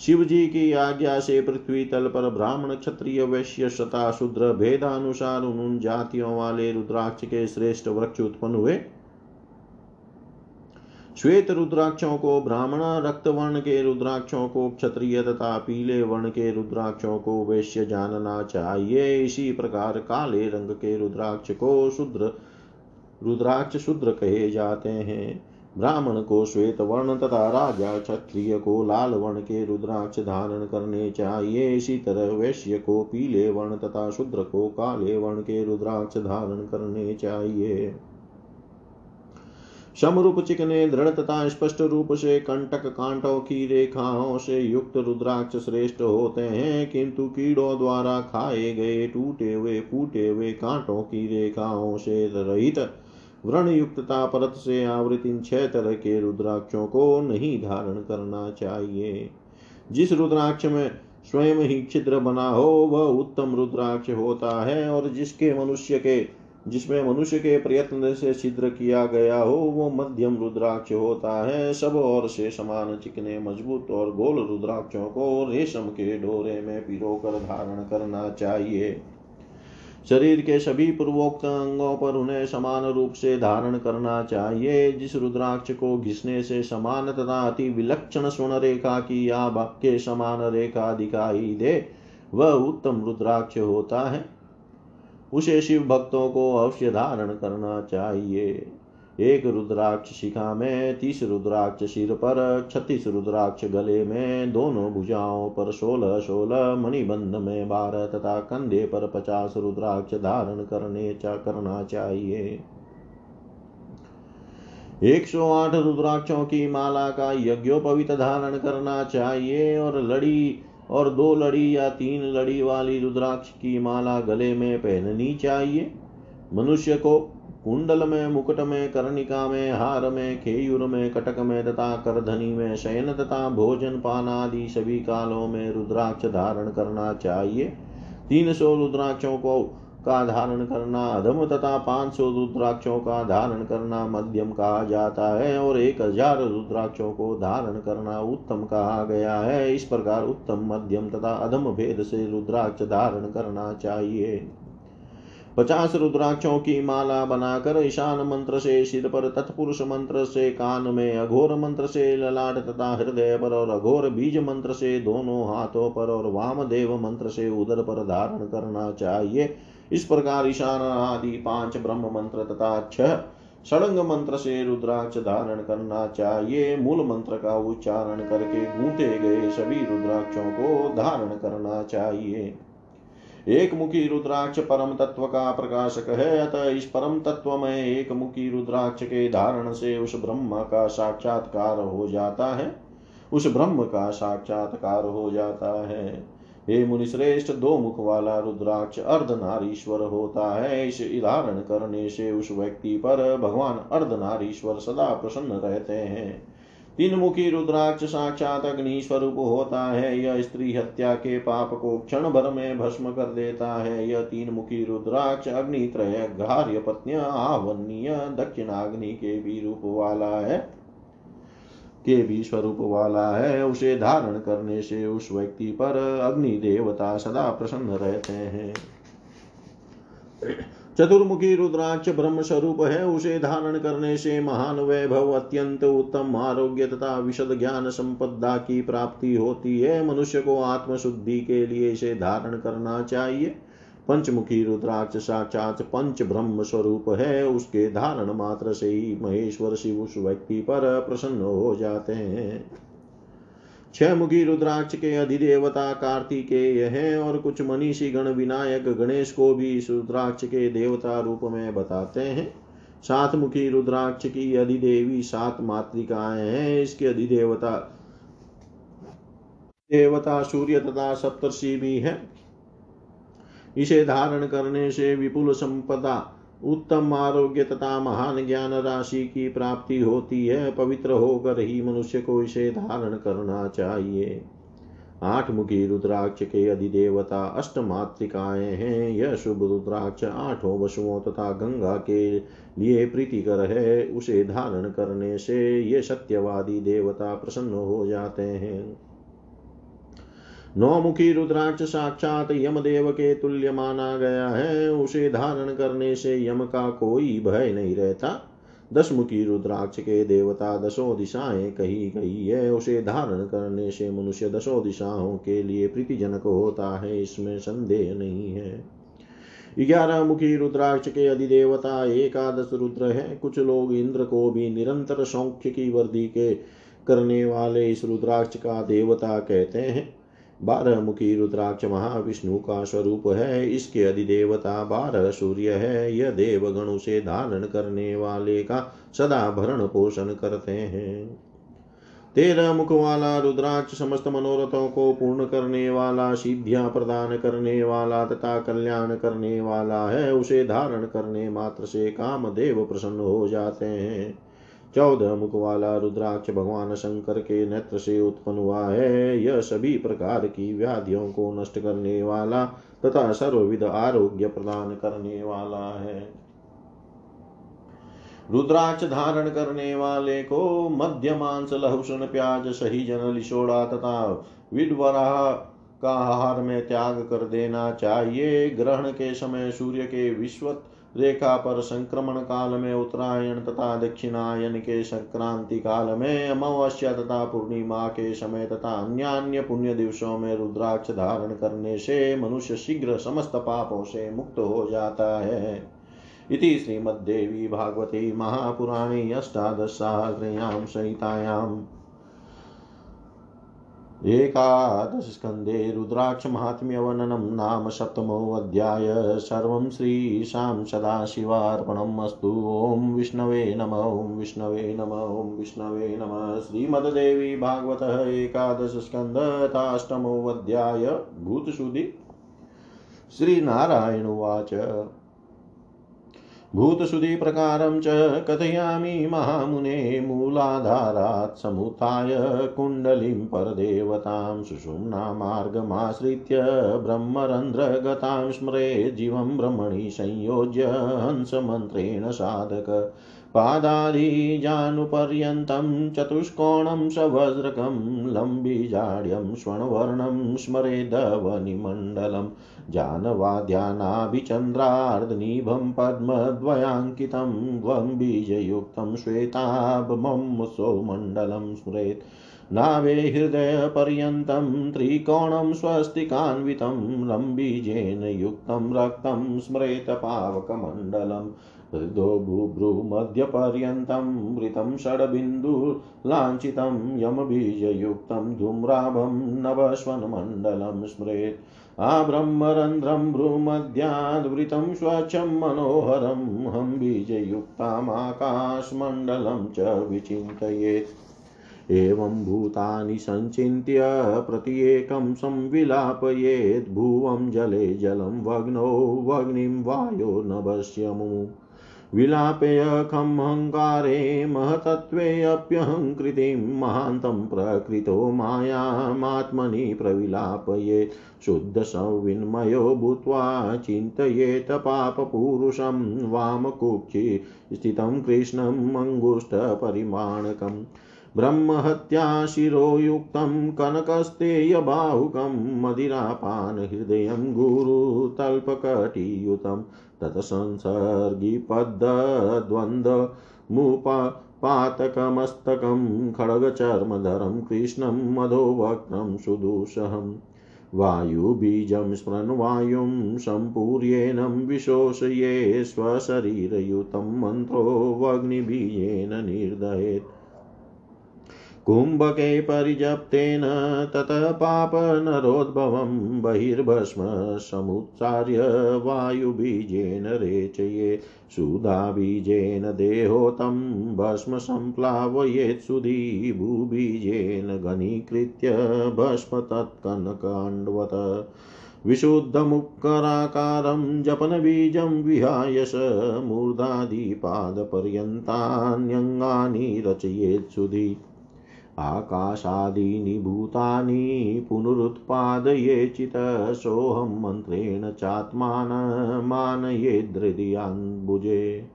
शिव जी की आज्ञा से पृथ्वी तल पर ब्राह्मण, क्षत्रिय, वैश्य शता शूद्र भेदानुसार उन जातियों वाले रुद्राक्ष के श्रेष्ठ वृक्ष उत्पन्न हुए। श्वेत रुद्राक्षों को, ब्राह्मण रक्त वर्ण के रुद्राक्षों को, क्षत्रिय तथा पीले वर्ण के रुद्राक्षों को वैश्य जानना चाहिए। इसी प्रकार काले रंग के रुद्राक्ष को शुद्र, रुद्राक्ष शुद्र कहे जाते हैं। ब्राह्मण को श्वेत वर्ण तथा राजा क्षत्रिय को लाल वर्ण के रुद्राक्ष धारण करने चाहिए। इसी तरह वैश्य को पीले वर्ण तथा शूद्र को काले वर्ण के रुद्राक्ष धारण करने चाहिए। समरूप चिकने दृढ़ तथा स्पष्ट रूप से कंटक कांटों की रेखाओं से युक्त रुद्राक्ष श्रेष्ठ होते हैं, किंतु कीड़ों द्वारा खाए गए, टूटे हुए, फूटे हुए कांटों की रेखाओं से रहित व्रण युक्तता परत से आवृत इन छह तरह के रुद्राक्षों को नहीं धारण करना चाहिए। जिस रुद्राक्ष में स्वयं ही छिद्र बना हो, वह उत्तम रुद्राक्ष होता है, और जिसके मनुष्य के जिसमें मनुष्य के प्रयत्न से छिद्र किया गया हो, वो मध्यम रुद्राक्ष होता है। सब और से समान चिकने मज़बूत और गोल रुद्राक्षों को रेशम के डोरे में पिरो कर धारण करना चाहिए। शरीर के सभी पूर्वोक्त अंगों पर उन्हें समान रूप से धारण करना चाहिए। जिस रुद्राक्ष को घिसने से समान तथा अति विलक्षण स्वर्ण रेखा की या के समान रेखा दिखाई दे, वह उत्तम रुद्राक्ष होता है। उसे शिव भक्तों को अवश्य धारण करना चाहिए। एक रुद्राक्ष शिखा में, तीस रुद्राक्ष सिर पर, छत्तीस रुद्राक्ष गले में, दोनों भुजाओं पर सोलह सोलह मणिबंध में बारह तथा कंधे पर पचास रुद्राक्ष धारण करने चा, करना चाहिए। एक सौ आठ रुद्राक्षों की माला का यज्ञोपवित धारण करना चाहिए और लड़ी और दो लड़ी या तीन लड़ी वाली रुद्राक्ष की माला गले में पहननी चाहिए। मनुष्य को कुंडल में, मुकुट में, कर्णिका में, हार में, खेयुर में, कटक में तथा करधनी में, शयन तथा भोजन पान आदि सभी कालों में रुद्राक्ष धारण करना चाहिए। तीन सौ रुद्राक्षों को का धारण करना, अधम तथा पाँच सौ रुद्राक्षों का धारण करना मध्यम कहा जाता है और एक हज़ार रुद्राक्षों को धारण करना उत्तम कहा गया है। इस प्रकार उत्तम, मध्यम तथा अधम भेद से रुद्राक्ष धारण करना चाहिए। पचास रुद्राक्षों की माला बनाकर ईशान मंत्र से, सिर पर तत्पुरुष मंत्र से, कान में अघोर मंत्र से, ललाट तथा हृदय पर और अघोर बीज मंत्र से दोनों हाथों पर और वामदेव मंत्र से उदर पर धारण करना चाहिए। इस प्रकार ईशान आदि पाँच ब्रह्म मंत्र तथा छह षडंग मंत्र से रुद्राक्ष धारण करना चाहिए। मूल मंत्र का उच्चारण करके गूंथे गए सभी रुद्राक्षों को धारण करना चाहिए। एक मुखी रुद्राक्ष परम तत्व का प्रकाशक है, अतः इस परम तत्व में एक मुखी रुद्राक्ष के धारण से उस ब्रह्म का साक्षात्कार हो जाता है। उस ब्रह्म का साक्षात्कार हो जाता है। हे मुनिश्रेष्ठ दो मुख वाला रुद्राक्ष अर्धनारीश्वर होता है। इस धारण करने से उस व्यक्ति पर भगवान अर्धनारीश्वर सदा प्रसन्न रहते हैं। तीन मुखी रुद्राक्ष साक्षात अग्नि स्वरूप होता है। यह स्त्री हत्या के पाप को क्षण भर में भस्म कर देता है। यह तीन मुखी रुद्राक्ष अग्नि त्रय घार्य पत्न्य आवन्य दक्षिणाग्नि के भी रूप वाला है। के भी स्वरूप वाला है, उसे धारण करने से उस व्यक्ति पर अग्नि देवता सदा प्रसन्न रहते हैं। चतुर्मुखी रुद्राक्ष ब्रह्म स्वरूप है, उसे धारण करने से महान वैभव, अत्यंत उत्तम आरोग्य तथा विशद ज्ञान संपदा की प्राप्ति होती है। मनुष्य को आत्मशुद्धि के लिए इसे धारण करना चाहिए। पंचमुखी रुद्राक्ष साक्षात पंच ब्रह्म स्वरूप है। उसके धारण मात्र से ही महेश्वर शिव उस व्यक्ति पर प्रसन्न हो जाते हैं। छह मुखी रुद्राक्ष के अधिदेवता कार्तिकेय है और कुछ मनीषी गण विनायक गणेश को भी इस रुद्राक्ष के देवता रूप में बताते हैं। सात मुखी रुद्राक्ष की अधिदेवी सात मातृकाएँ हैं। इसके अधिदेवता, देवता सूर्य तथा सप्तर्षि भी है। इसे धारण करने से विपुल संपदा, उत्तम आरोग्य तथा महान ज्ञान राशि की प्राप्ति होती है। पवित्र होकर ही मनुष्य को इसे धारण करना चाहिए। आठ मुखी रुद्राक्ष के अधिदेवता अष्ट मातृकाएँ हैं। यह शुभ रुद्राक्ष आठों वशुओं तथा गंगा के लिए प्रीतिकर है। उसे धारण करने से ये सत्यवादी देवता प्रसन्न हो जाते हैं। नौमुखी रुद्राक्ष साक्षात यमदेव के तुल्य माना गया है। उसे धारण करने से यम का कोई भय नहीं रहता। दस मुखी रुद्राक्ष के देवता दसों दिशाएँ कही गई है। उसे धारण करने से मनुष्य दसों दिशाओं के लिए प्रीतिजनक होता है। इसमें संदेह नहीं है। ग्यारह मुखी रुद्राक्ष के अधिदेवता एकादश रुद्र है। कुछ लोग इंद्र को भी निरंतर सौख्य की वर्दी के करने वाले इस रुद्राक्ष का देवता कहते हैं। बारह मुखी रुद्राक्ष महाविष्णु का स्वरूप है, इसके अधिदेवता बारह सूर्य है, यह देवगण उसे धारण करने वाले का सदा भरण पोषण करते हैं। तेरह मुख वाला रुद्राक्ष समस्त मनोरथों को पूर्ण करने वाला, सिद्धियाँ प्रदान करने वाला तथा कल्याण करने वाला है, उसे धारण करने मात्र से काम देव प्रसन्न हो जाते हैं। चौदह मुख वाला रुद्राक्ष भगवान शंकर के नेत्र से उत्पन्न हुआ है। यह सभी प्रकार की व्याधियों को नष्ट करने वाला तथा सर्वविध आरोग्य प्रदान करने वाला है। रुद्राक्ष धारण करने वाले को मध्य मांस, लहसुन, प्याज, सही जन, लिशोड़ा तथा विडवरा का आहार में त्याग कर देना चाहिए। ग्रहण के समय सूर्य के विश्वत रेखा पर संक्रमण काल में उत्तरायण तथा दक्षिणायन के संक्रांति काल में अमावस्या तथा पूर्णिमा के समय तथा अन्य अन्य पुण्य दिवसों में रुद्राक्ष धारण करने से मनुष्य शीघ्र समस्त पापों से मुक्त हो जाता है। इति श्रीमद्देवी भागवती महापुराणे अष्टादशसहस्रयां संहितायाम्। एकादशस्कन्धे रुद्राक्षमाहात्म्यवर्णनं नाम सप्तमोऽध्याय सर्वं श्रीशां सदाशिवार्पणम् अस्तु। ॐ विष्णवे नम, ॐ विष्णवे नम, ॐ विष्णवे नम। श्रीमद्देवी भागवतः एकादशस्कन्धताष्टमोऽध्याय भूतशुद्धि। श्रीनारायण उवाच। भूतसुधिप्रकारं च कथयामि महामुने मूलाधारात् समुत्थाय कुण्डलीं परदेवतां सुषुम्नामार्गमाश्रित्य ब्रह्मरन्ध्रगतां स्मरे जीवं ब्रह्मणि संयोज्य हंसमन्त्रेण साधक। पादादिजानुपर्यन्तं चतुष्कोणं सवज्रकं लम्बिजाड्यं स्वर्णवर्णं स्मरेदवनिमण्डलं जानवाद्यानाभिचन्द्रार्धनिभं पद्मद्वयाङ्कितं द्वम्बीजयुक्तं श्वेताभमं सौमण्डलं स्मरेत् नावे हृदयपर्यन्तं त्रिकोणं स्वस्तिकान्वितं लम्बीजेन युक्तं रक्तं स्मरेत पावकमण्डलम् हृदो भूभ्रूमध्यपर्यन्तं वृतं षड्बिन्दुलाञ्छितं यमबीजयुक्तं धूम्राभं नवस्वनमण्डलं स्मरेत्। आब्रह्मरन्ध्रं भ्रूमध्याद्वृतं स्वच्छं मनोहरं हं बीजयुक्तामाकाशमण्डलं च विचिन्तयेत्। एवं भूतानि सञ्चिन्त्य प्रत्येकं संविलापयेत्। भुवं जले जलं वग्नौ वग्निं वायो नभस्यमु। विलापेऽखमहङ्कारे महतत्त्वेऽप्यहङ्कृतिं महान्तं प्रकृतो मायामात्मनि प्रविलापये शुद्धसंविन्मयो भूत्वा चिन्तयेत पापपुरुषं वामकुक्षि स्थितं कृष्णम् अङ्गुष्ठपरिमाणकम् ब्रह्महत्याशिरोयुक्तं कनकस्तेयबाहुकं मदिरापानहृदयं गुरुतल्पकटियुतं ततसंसर्गिपद्वन्द्वमुपातकमस्तकं खड्गचर्मधरं कृष्णं मधोवक्त्रं सुदुःसहम् वायुबीजं स्मृन्वायुं सम्पूर्येनं विशोषये स्वशरीरयुतं मन्त्रो वग्निबीजेन निर्दयेत्। कुम्भके परिजप्तेन ततः पापनरोद्भवं बहिर्भस्म समुत्सार्य वायुबीजेन रेचये, सुधाबीजेन देहोतं भस्म सम्प्लावयेत् सुधी भूबीजेन घनीकृत्य भस्म तत्कनकाण्डवत् विशुद्धमुक्कराकारं जपनबीजं विहाय स मूर्धादिपादपर्यन्तान्यङ्गानि रचयेत्सुधि आकाशादीनि भूतानि पुनरुत्पादयेचित सोऽहं मन्त्रेण चात्मानमानयेद्हृदयाम्बुजे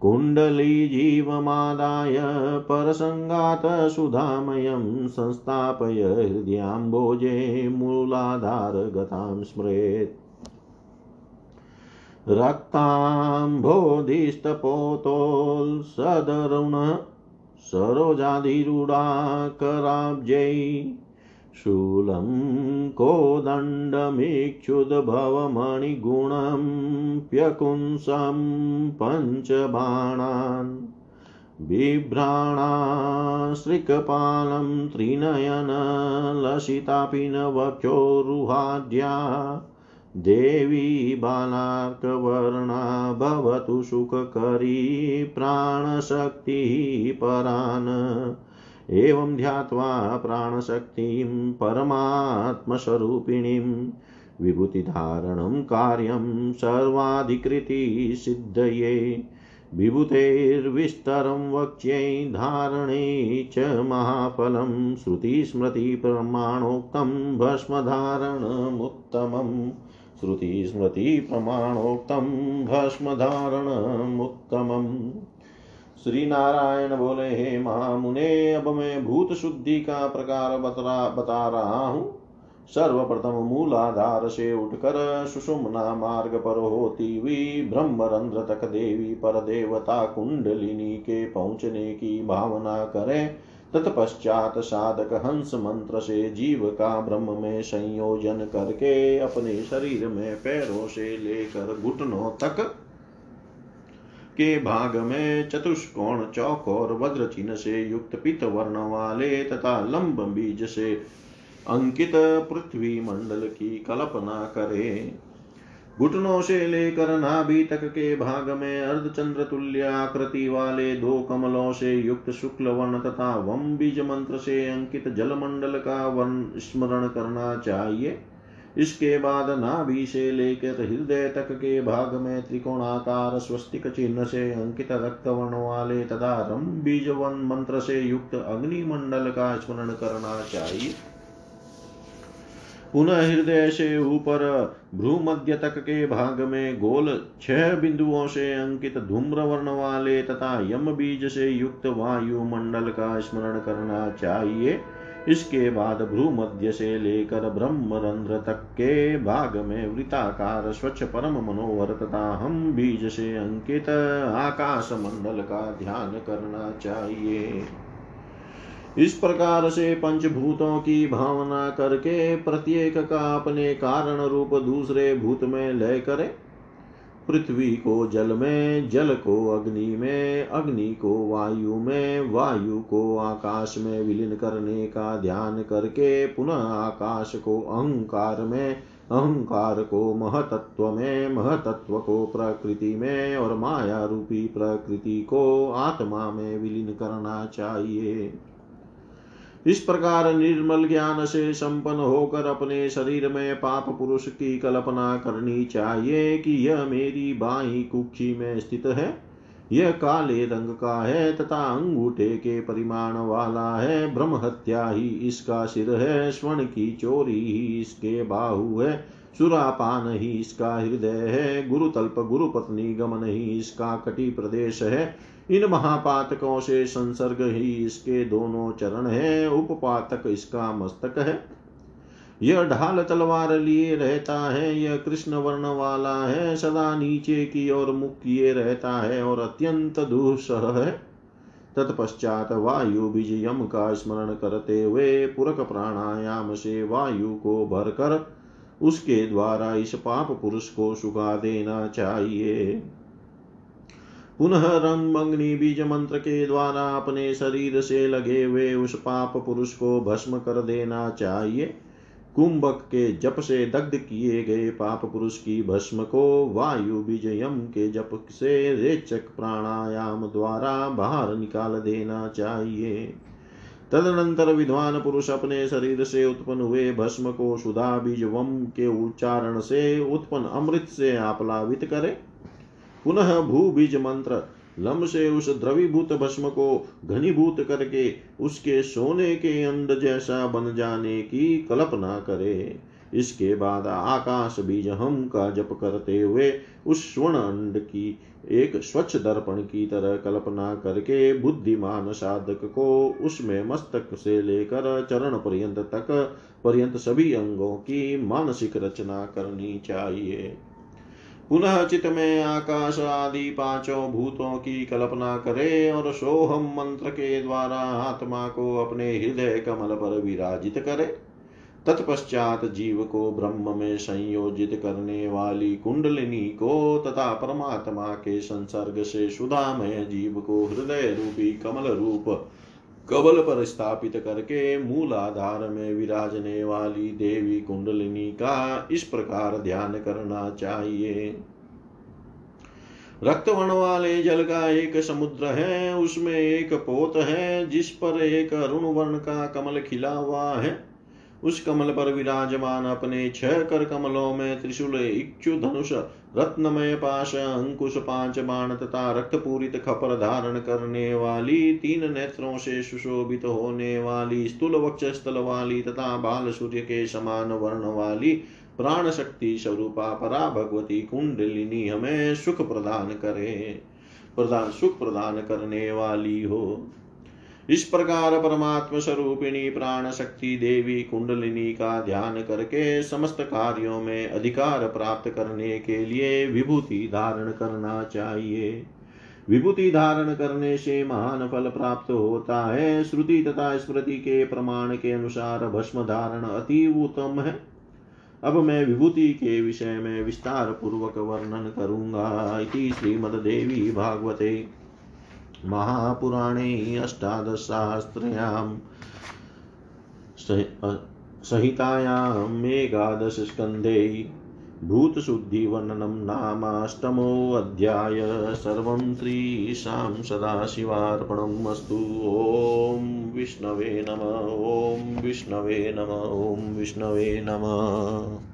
कुण्डलीजीवमादाय परसङ्गात् सुधामयं संस्थापय हृदयाम्बोजे मूलाधारगतां स्मरेत्। रक्ताम्भोधिस्तपोतोल्सदरुणः सरोजाधिरूढाकराब्जै शूलं कोदण्डमीक्षुद्भवमणिगुणं प्यकुंसं पञ्चबाणान् बिभ्राणाश्रिकपालं त्रिनयनलसितापिनवक्षोरुहाढ्या देवी बालार्कवर्णा भवतु सुखकरी प्राणशक्तिः परान्। एवं ध्यात्वा प्राणशक्तिं परमात्मस्वरूपिणीं विभूतिधारणं कार्यं सर्वाधिकृतिसिद्धये विभूतेर्विस्तरं वक्ष्यै धारणे च महाफलं श्रुतिस्मृतिप्रमाणोक्तं भस्मधारणमुत्तमम्। श्रुतिस्मृतिप्रमाणोक्तं भस्मधारणमुत्तमम्। श्री नारायण बोले, हे महामुने, अब मैं भूत शुद्धि का प्रकार बता बता रहा हूँ। सर्वप्रथम मूलाधार से उठकर सुषुम्ना मार्ग पर होती हुई ब्रह्मरंध्र तक देवी पर देवता कुंडलिनी के पहुँचने की भावना करें। तत्पश्चात साधक हंस मंत्र से जीव का ब्रह्म में संयोजन करके अपने शरीर में पैरों से लेकर घुटनों तक के भाग में चतुष्कोण चौक और वज्र चिन्ह से युक्त पित वर्ण वाले तथा लंब बीज से अंकित पृथ्वी मंडल की कल्पना करे। घुटनों से लेकर नाभि तक के भाग में अर्धचंद्र तुल्य आकृति वाले दो कमलों से युक्त शुक्ल वर्ण तथा वम बीज मंत्र से अंकित जल मंडल का वर्ण स्मरण करना चाहिए इसके बाद नाभि से लेकर हृदय तक के भाग में त्रिकोणाकार स्वस्तिक चिन्ह से अंकित रक्त वर्ण वाले तथा रम बीज वन मंत्र से युक्त अग्नि मंडल का स्मरण करना चाहिए पुनः हृदय से ऊपर भ्रूमध्य तक के भाग में गोल छह बिंदुओं से अंकित धूम्र वर्ण वाले तथा यम बीज से युक्त वायु मंडल का स्मरण करना चाहिए। इसके बाद भ्रूमध्य से लेकर ब्रह्मरंध्र तक के भाग में वृताकार स्वच्छ परम मनोहर तथा हम बीज से अंकित आकाश मंडल का ध्यान करना चाहिए। इस प्रकार से पंचभूतों की भावना करके प्रत्येक का अपने कारण रूप दूसरे भूत में लय करे। पृथ्वी को जल में, जल को अग्नि में, अग्नि को वायु में, वायु को आकाश में विलीन करने का ध्यान करके पुनः आकाश को अहंकार में, अहंकार को महतत्व में, महतत्व को प्रकृति में और माया रूपी प्रकृति को आत्मा में विलीन करना चाहिए। इस प्रकार निर्मल ज्ञान से संपन्न होकर अपने शरीर में पाप पुरुष की कल्पना करनी चाहिए कि यह मेरी बाई कुक्षी में स्थित है। यह काले रंग का है तथा अंगूठे के परिमाण वाला है। ब्रह्म हत्या ही इसका सिर है, स्वर्ण की चोरी ही इसके बाहु है। सुरापान ही इसका हृदय है, गुरुतल्प गुरु पत्नी गमन ही इसका कटी प्रदेश है। इन महापातकों से संसर्ग ही इसके दोनों चरण है। उपपातक इसका मस्तक है। यह ढाल तलवार लिए रहता है, यह कृष्ण वर्ण वाला है, सदा नीचे की ओर मुख किए रहता है और अत्यंत दुस्सह है। तत्पश्चात वायु बीज यम का स्मरण करते हुए पूरक प्राणायाम से वायु को भरकर उसके द्वारा इस पाप पुरुष को सुखा देना चाहिए। पुनः रंग मंगनी बीज मंत्र के द्वारा अपने शरीर से लगे हुए उस पाप पुरुष को भस्म कर देना चाहिए। कुंभक के जप से दग्ध किए गए पाप पुरुष की भस्म को वायु बीज यम के जप से रेचक प्राणायाम द्वारा बाहर निकाल देना चाहिए। तदनंतर विद्वान पुरुष अपने शरीर से उत्पन्न हुए भस्म को सुधा बीज वम के उच्चारण से, उत्पन्न अमृत से आप्लावित करे। पुनः भू बीज मंत्र लम से उस द्रवीभूत भस्म को घनीभूत करके उसके सोने के अंड जैसा बन जाने की कल्पना करे। इसके बाद आकाश बीज हम का जप करते हुए उस स्वर्ण अंड की एक स्वच्छ दर्पण की तरह कल्पना करके बुद्धिमान साधक को उसमें मस्तक से लेकर चरण पर्यंत तक, पर्यंत सभी अंगों की मानसिक रचना करनी चाहिए। पुनः चित में आकाश आदि पाँचों भूतों की कल्पना करे और सोहम मंत्र के द्वारा आत्मा को अपने हृदय कमल पर विराजित करे। तत्पश्चात जीव को ब्रह्म में संयोजित करने वाली कुंडलिनी को तथा परमात्मा के संसर्ग से सुधामय जीव को हृदय रूपी कमल रूप कबल पर स्थापित करके मूल आधार में विराजने वाली देवी कुंडलिनी का इस प्रकार ध्यान करना चाहिए। रक्त वर्ण वाले जल का एक समुद्र है, उसमें एक पोत है, जिस पर एक अरुण वर्ण का कमल खिला हुआ है। उस कमल पर विराजमान अपने छह कर कमलों में त्रिशूल इक्षु धनुष, रत्नमय, पाश, अंकुश, पाँच बाण तथा रक्त पूरित खपर धारण करने वाली तीन नेत्रों से सुशोभित होने वाली स्थूल वक्ष स्थल वाली तथा बाल सूर्य के समान वर्ण वाली प्राण शक्ति स्वरूपा परा भगवती कुंडलिनी हमें सुख प्रदान करे, प्रदान सुख प्रदान करने वाली हो। इस प्रकार परमात्म स्वरूपिणी प्राण शक्ति देवी कुंडलिनी का ध्यान करके समस्त कार्यों में अधिकार प्राप्त करने के लिए विभूति धारण करना चाहिए। विभूति धारण करने से महान फल प्राप्त होता है। श्रुति तथा स्मृति के प्रमाण के अनुसार भस्म धारण अति उत्तम है। अब मैं विभूति के विषय में विस्तार पूर्वक वर्णन करूँगा। इति श्रीमद्देवी भागवते। महापुराणे अष्टादशशास्त्र्यां संहितायाम् एकादशस्कन्धे भूतशुद्धिवर्णनं नामाष्टमोऽध्याय सर्वं श्रीशां सदाशिवार्पणम् अस्तु ॐ विष्णवे नम, ॐ विष्णवे नम, ॐ विष्णवे नमः।